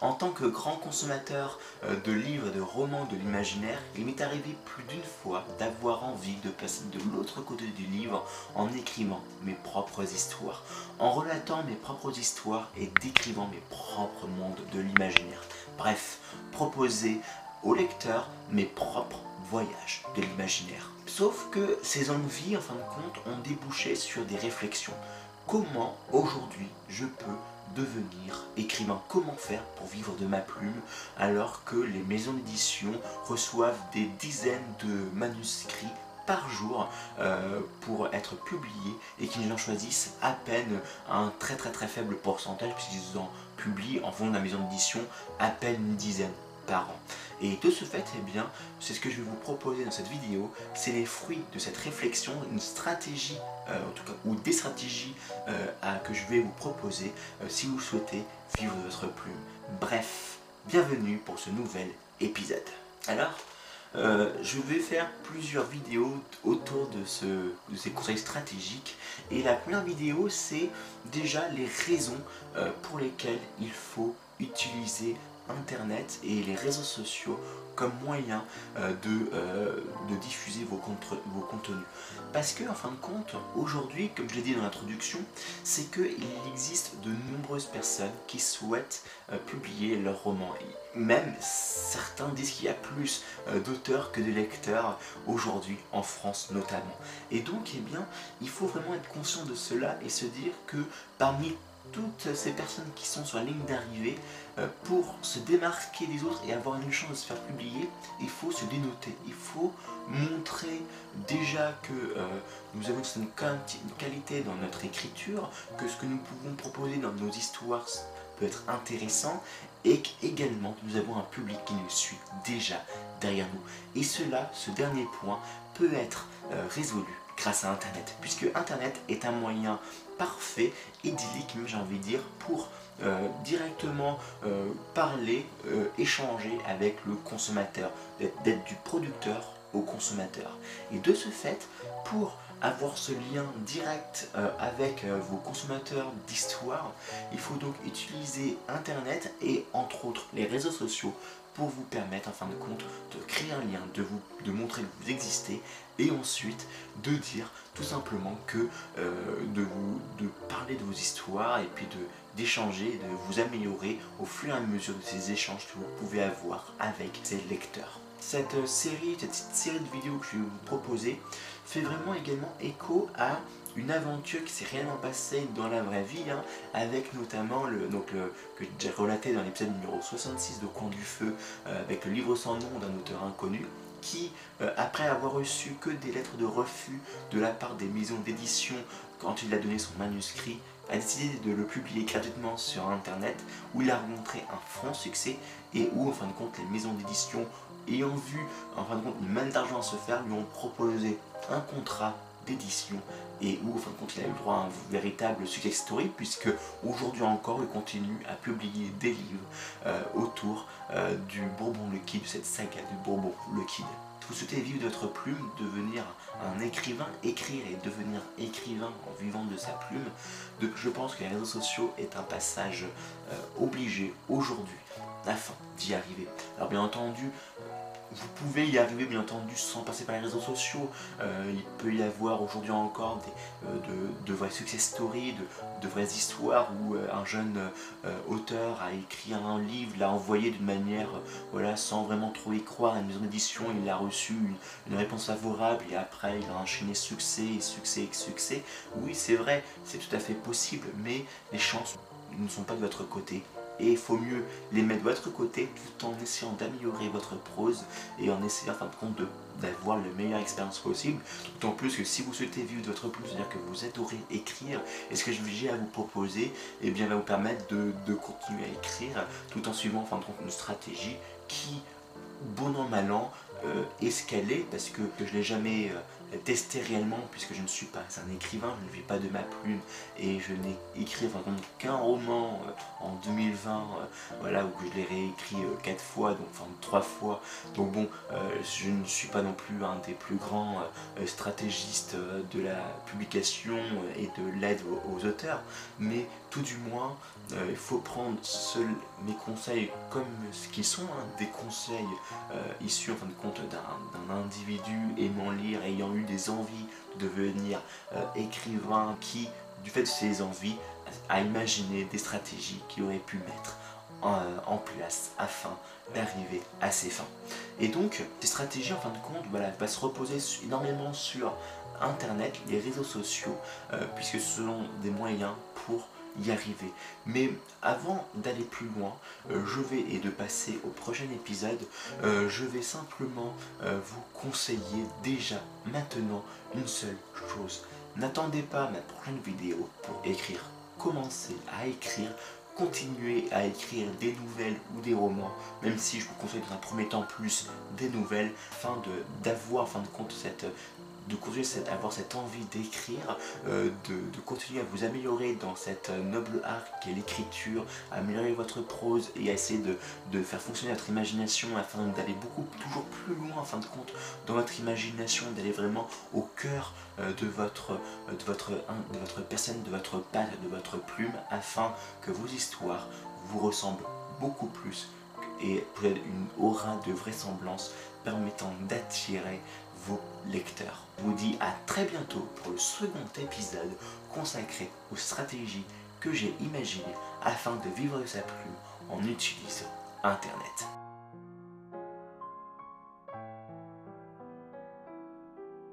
En tant que grand consommateur euh, de livres, de romans, de l'imaginaire, il m'est arrivé plus d'une fois d'avoir envie de passer de l'autre côté du livre en écrivant mes propres histoires, en relatant mes propres histoires et décrivant mes propres mondes de l'imaginaire. Bref, proposer au lecteur mes propres voyages de l'imaginaire. Sauf que ces envies, en fin de compte, ont débouché sur des réflexions. Comment aujourd'hui je peux devenir écrivain. Comment faire pour vivre de ma plume alors que les maisons d'édition reçoivent des dizaines de manuscrits par jour euh, pour être publiés et qu'ils en choisissent à peine un très très très faible pourcentage puisqu'ils en publient en fond de la maison d'édition à peine une dizaine? Et de ce fait, eh bien, c'est ce que je vais vous proposer dans cette vidéo, c'est les fruits de cette réflexion, une stratégie, euh, en tout cas, ou des stratégies euh, que je vais vous proposer euh, si vous souhaitez vivre de votre plume. Bref, bienvenue pour ce nouvel épisode. Alors, je vais faire plusieurs vidéos autour de, ce, de, ces conseils stratégiques et la première vidéo c'est déjà les raisons pour lesquelles il faut Internet et les réseaux sociaux comme moyen euh, de, euh, de, diffuser vos, vos, contenus. Parce que, en fin de compte, aujourd'hui, comme je l'ai dit dans l'introduction, c'est qu'il existe de nombreuses personnes qui souhaitent euh, publier leurs romans. même certains disent qu'il y a plus d'auteurs que de lecteurs aujourd'hui, en France notamment. Et donc, eh bien, il faut vraiment être conscient de cela et se dire que parmi toutes ces personnes qui sont sur la ligne d'arrivée, euh, pour se démarquer des autres et avoir une chance de se faire publier, il faut se dénoter. Il faut montrer déjà que euh, nous avons une qualité dans notre écriture, que ce que nous pouvons proposer dans nos histoires peut être intéressant et qu'également nous avons un public qui nous suit déjà derrière nous. Et cela, ce dernier point, peut être euh, résolu grâce à Internet, puisque Internet est un moyen parfait, idyllique j'ai envie de dire, pour euh, directement euh, parler, échanger avec le consommateur, d'être du producteur au consommateur. Et de ce fait, pour avoir ce lien direct avec vos consommateurs d'histoire, il faut donc utiliser Internet et entre autres les réseaux sociaux pour vous permettre en fin de compte de créer un lien, de, vous, de montrer que vous existez et ensuite de dire tout simplement que euh, de parler de vos histoires et puis de d'échanger, de vous améliorer au fur et à mesure de ces échanges que vous pouvez avoir avec ces lecteurs. Cette euh, série, cette série de vidéos que je vais vous proposer fait vraiment également écho à une aventure qui s'est réellement passée dans la vraie vie, hein, avec notamment le, donc que j'ai relaté dans l'épisode numéro 66 de Coin du Feu, euh, avec le livre sans nom d'un auteur inconnu, qui, euh, après avoir reçu que des lettres de refus de la part des maisons d'édition quand il a donné son manuscrit, a décidé de le publier gratuitement sur internet où il a rencontré un franc succès et où en fin de compte les maisons d'édition ayant vu en fin de compte une manne d'argent se faire lui ont proposé un contrat d'édition et où, en fin de compte, il a eu droit à un véritable success story, puisque aujourd'hui encore, il continue à publier des livres euh, autour euh, du Bourbon le Kid, de cette saga du Bourbon le Kid. Vous souhaitez vivre de votre plume, devenir un écrivain, écrire et devenir écrivain en vivant de sa plume, je pense que les réseaux sociaux est un passage euh, obligé aujourd'hui afin d'y arriver. Alors bien entendu, vous pouvez y arriver bien entendu sans passer par les réseaux sociaux. Euh, il peut y avoir aujourd'hui encore euh, de, vrais success stories, de, vraies histoires où euh, un jeune auteur a écrit un livre, l'a envoyé d'une manière voilà, sans vraiment trop y croire à une maison d'édition, il a reçu une, réponse favorable et après il a enchaîné succès et succès et succès. Oui c'est vrai, c'est tout à fait possible, mais les chances ne sont pas de votre côté et il faut mieux les mettre de votre côté tout en essayant d'améliorer votre prose et en essayant en fin de compte d'avoir la meilleure expérience possible. D'autant plus que si vous souhaitez vivre de votre plume, c'est-à-dire que vous adorez écrire, et ce que je vais à vous proposer eh bien, va vous permettre de, continuer à écrire tout en suivant en fin une stratégie qui, bon an mal an, euh, parce que, je ne l'ai jamais euh, testé réellement puisque je ne suis pas un écrivain, je ne vis pas de ma plume et je n'ai écrit qu'un roman euh, en 2020 voilà, où je l'ai réécrit quatre fois, donc enfin trois fois. Donc bon, je ne suis pas non plus un des plus grands stratégistes de la publication et de l'aide aux, auteurs, mais tout du moins euh, il faut prendre seuls mes conseils comme ce qu'ils sont, hein, des conseils euh, issus en fin de d'un individu aimant lire, ayant eu des envies de devenir euh, écrivain, qui, du fait de ses envies, a imaginé des stratégies qu'il aurait pu mettre en, place afin d'arriver à ses fins. Et donc, ces stratégies, en fin de compte, voilà, va se reposer énormément sur Internet, les réseaux sociaux, puisque ce sont des moyens pour y arriver. Mais avant d'aller plus loin, euh, je vais, et de passer au prochain épisode, euh, je vais simplement euh, vous conseiller déjà maintenant une seule chose. N'attendez pas ma prochaine vidéo pour écrire. Commencez à écrire continuer à écrire des nouvelles ou des romans, même si je vous conseille dans un premier temps plus des nouvelles, afin d'avoir en fin de compte cette de continuer à avoir cette envie d'écrire, euh, de, continuer à vous améliorer dans cette euh, noble art qui est l'écriture, améliorer votre prose et à essayer de, faire fonctionner votre imagination afin d'aller beaucoup toujours plus loin en fin de compte dans votre imagination, d'aller vraiment au cœur euh, de, votre, de, votre, de votre personne, de votre patte, de votre plume afin que vos histoires vous ressemblent beaucoup plus et peut-être une aura de vraisemblance permettant d'attirer vos lecteurs. Je vous dis à très bientôt pour le second épisode consacré aux stratégies que j'ai imaginées afin de vivre sa plume en utilisant Internet.